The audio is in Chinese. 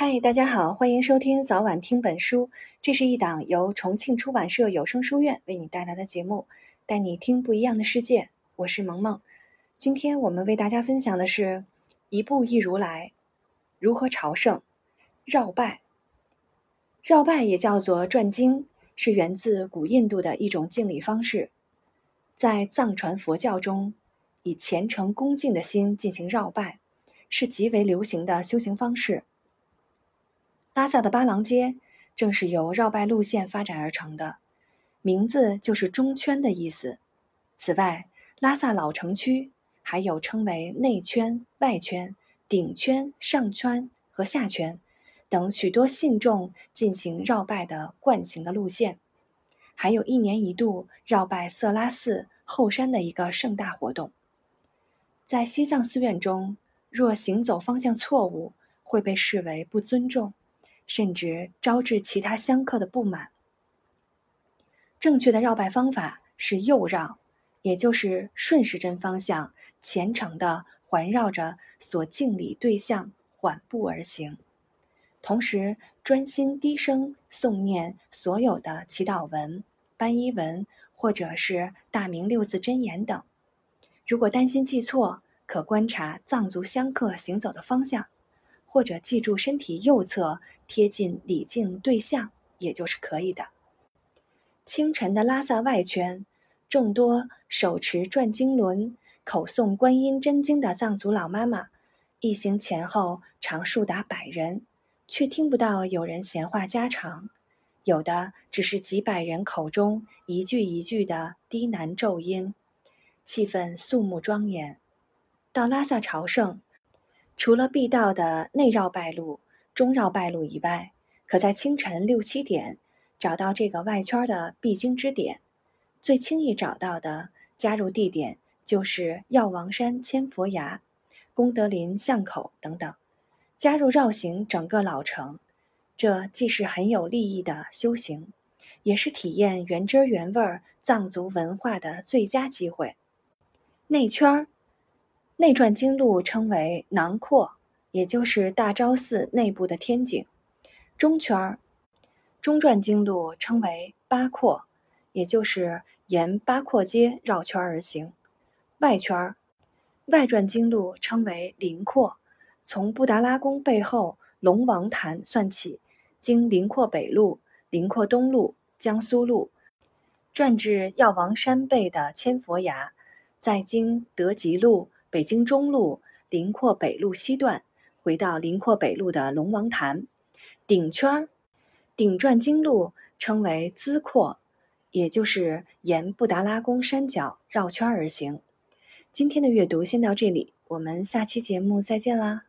嗨，大家好，欢迎收听早晚听本书。这是一档由重庆出版社有声书院为你带来的节目，带你听不一样的世界。我是萌萌。今天我们为大家分享的是一步一如来，如何朝圣绕拜。绕拜也叫做转经，是源自古印度的一种敬礼方式。在藏传佛教中，以虔诚恭敬的心进行绕拜，是极为流行的修行方式。拉萨的巴郎街正是由绕拜路线发展而成的，名字就是中圈的意思。此外，拉萨老城区还有称为内圈、外圈、顶圈、上圈和下圈等许多信众进行绕拜的惯行的路线，还有一年一度绕拜色拉寺后山的一个盛大活动。在西藏寺院中，若行走方向错误，会被视为不尊重。甚至招致其他香客的不满。正确的绕拜方法是右绕，也就是顺时针方向，虔诚地环绕着所敬礼对象缓步而行，同时专心低声诵念所有的祈祷文、班衣文或者是大明六字真言等。如果担心记错，可观察藏族香客行走的方向。或者记住身体右侧贴近礼敬对象，也就是可以的。清晨的拉萨外圈，众多手持转经轮、口诵观音真经的藏族老妈妈，一行前后常数达百人，却听不到有人闲话家常，有的只是几百人口中一句一句的低喃咒音，气氛肃穆庄严。到拉萨朝圣。除了必到的内绕拜路、中绕败路以外，可在清晨六七点找到这个外圈的必经之点。最轻易找到的加入地点就是药王山千佛崖、功德林巷口等等。加入绕行整个老城，这既是很有利益的修行，也是体验原汁原味藏族文化的最佳机会。内圈。内转经路称为囊廓，也就是大昭寺内部的天井；中圈儿中转经路称为八廓，也就是沿八廓街绕圈而行；外圈儿外转经路称为临廓，从布达拉宫背后龙王潭算起，经临廓北路、临廓东路、江苏路，转至药王山背的千佛崖，再经德吉路。北京中路临廓北路西段，回到临廓北路的龙王潭顶圈儿，顶转经路称为资廓，也就是沿布达拉宫山脚绕圈而行。今天的阅读先到这里，我们下期节目再见啦。